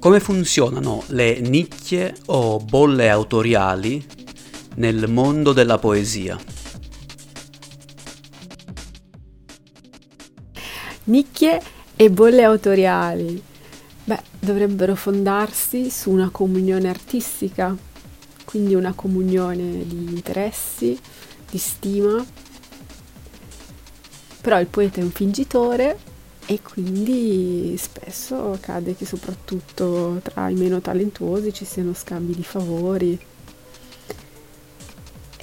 Come funzionano le nicchie o bolle autoriali nel mondo della poesia? Nicchie e bolle autoriali. Beh, dovrebbero fondarsi su una comunione artistica, quindi una comunione di interessi, di stima. Però il poeta è un fingitore e quindi spesso accade che soprattutto tra i meno talentuosi ci siano scambi di favori.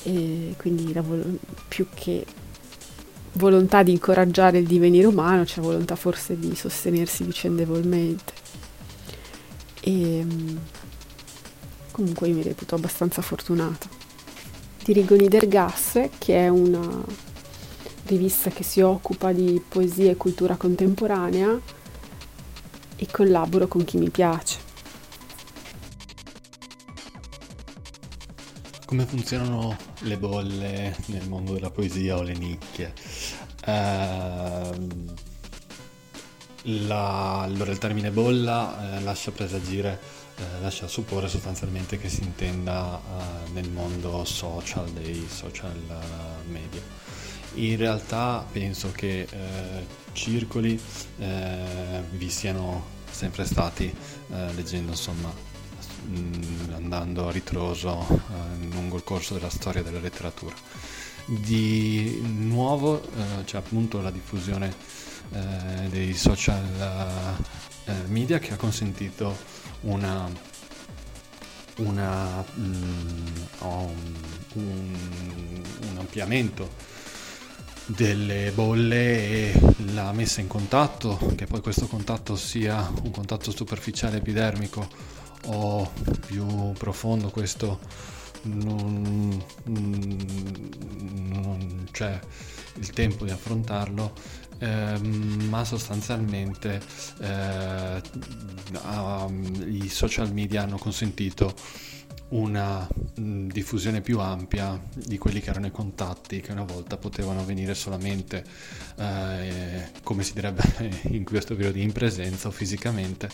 E quindi vol- più che volontà di incoraggiare il divenire umano c'è volontà forse di sostenersi vicendevolmente. E ehm, comunque io mi reputo abbastanza fortunata. Dirigo Niedergasse che è una rivista che si occupa di poesia e cultura contemporanea e collaboro con chi mi piace. Come funzionano le bolle nel mondo della poesia o le nicchie? Uh, la, allora il termine bolla eh, lascia presagire, eh, lascia supporre sostanzialmente che si intenda eh, nel mondo social dei social eh, media in realtà penso che eh, circoli eh, vi siano sempre stati eh, leggendo insomma mh, mm, andando a ritroso eh, lungo il corso della storia della letteratura. Di nuovo eh, c'è appunto la diffusione eh, dei social media che ha consentito una, una, mm, un, un, un ampliamento delle bolle e la messa in contatto, che poi questo contatto sia un contatto superficiale epidermico o più profondo, questo non, non c'è il tempo di affrontarlo, eh, ma sostanzialmente eh, i social media hanno consentito una mh, diffusione più ampia di quelli che erano i contatti che una volta potevano venire solamente, eh, come si direbbe in questo periodo, in presenza o fisicamente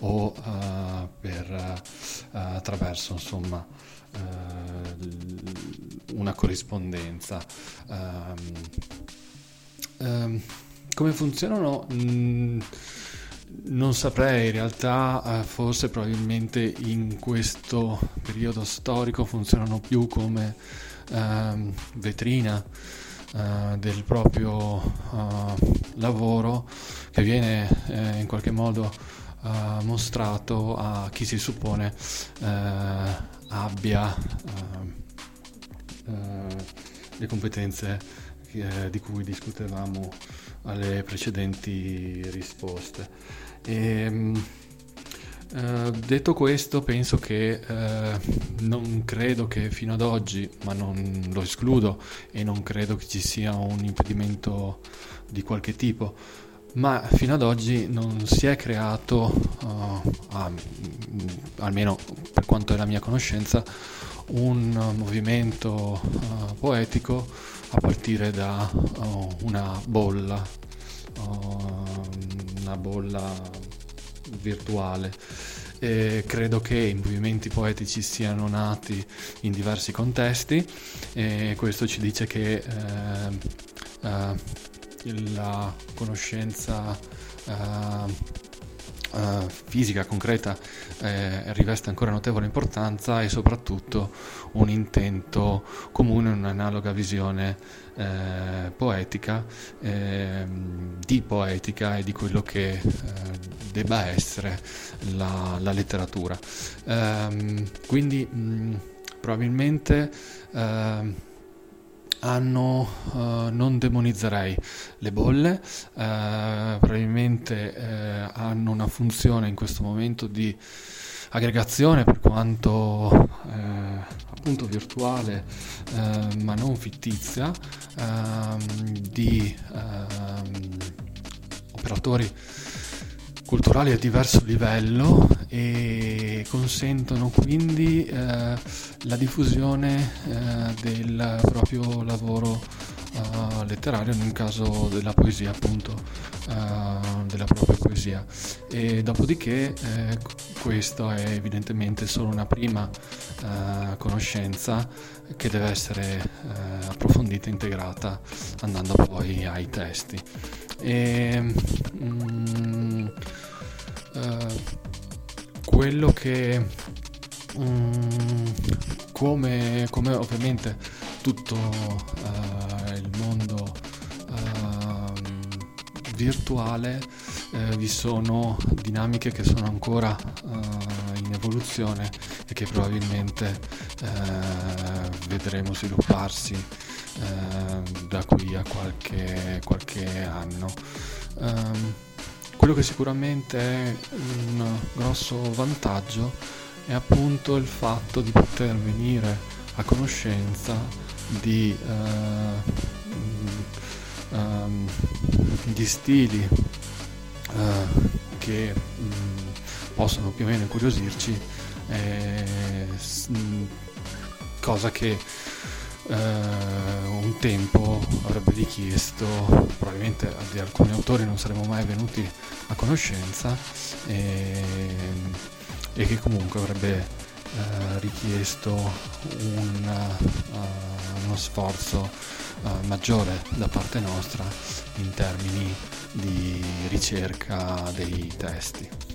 o uh, per, uh, attraverso insomma uh, una corrispondenza. Um, um, come funzionano? Mh, non saprei, in realtà eh, forse probabilmente in questo periodo storico funzionano più come eh, vetrina eh, del proprio eh, lavoro che viene eh, in qualche modo eh, mostrato a chi si suppone abbia le competenze di cui discutevamo alle precedenti risposte. E, ehm, Uh, detto questo, penso che uh, non credo che fino ad oggi, ma non lo escludo e non credo che ci sia un impedimento di qualche tipo, ma fino ad oggi non si è creato, uh, ah, almeno per quanto è la mia conoscenza, un movimento poetico a partire da una bolla, una bolla virtuale. E credo che i movimenti poetici siano nati in diversi contesti e questo ci dice che la conoscenza eh, uh, fisica concreta eh, riveste ancora notevole importanza e soprattutto un intento comune, un'analoga visione eh, poetica, eh, di poetica e di quello che eh, debba essere la, la letteratura. Ehm, quindi mh, probabilmente ehm, hanno, uh, non demonizzerei le bolle, uh, probabilmente uh, hanno una funzione in questo momento di aggregazione per quanto appunto virtuale ma non fittizia ehm, di ehm, operatori culturali a diverso livello e consentono quindi eh, la diffusione eh, del proprio lavoro uh, letterario, nel caso della poesia appunto, uh, della propria poesia. E dopodiché eh, questo è evidentemente solo una prima uh, conoscenza che deve essere approfondita integrata andando poi ai testi. E, mm, quello che mm, come, come ovviamente tutto uh, il mondo uh, virtuale uh, vi sono dinamiche che sono ancora eh, in evoluzione e che probabilmente vedremo svilupparsi da qui a qualche, qualche anno. Um, quello che sicuramente è un grosso vantaggio è appunto il fatto di poter venire a conoscenza di, uh, um, di stili uh, che um, possono più o meno incuriosirci, eh, cosa che uh, un tempo avrebbe richiesto, probabilmente di alcuni autori non saremmo mai venuti a conoscenza e, e che comunque avrebbe Uh, richiesto un, uh, uno sforzo uh, maggiore da parte nostra in termini di ricerca dei testi.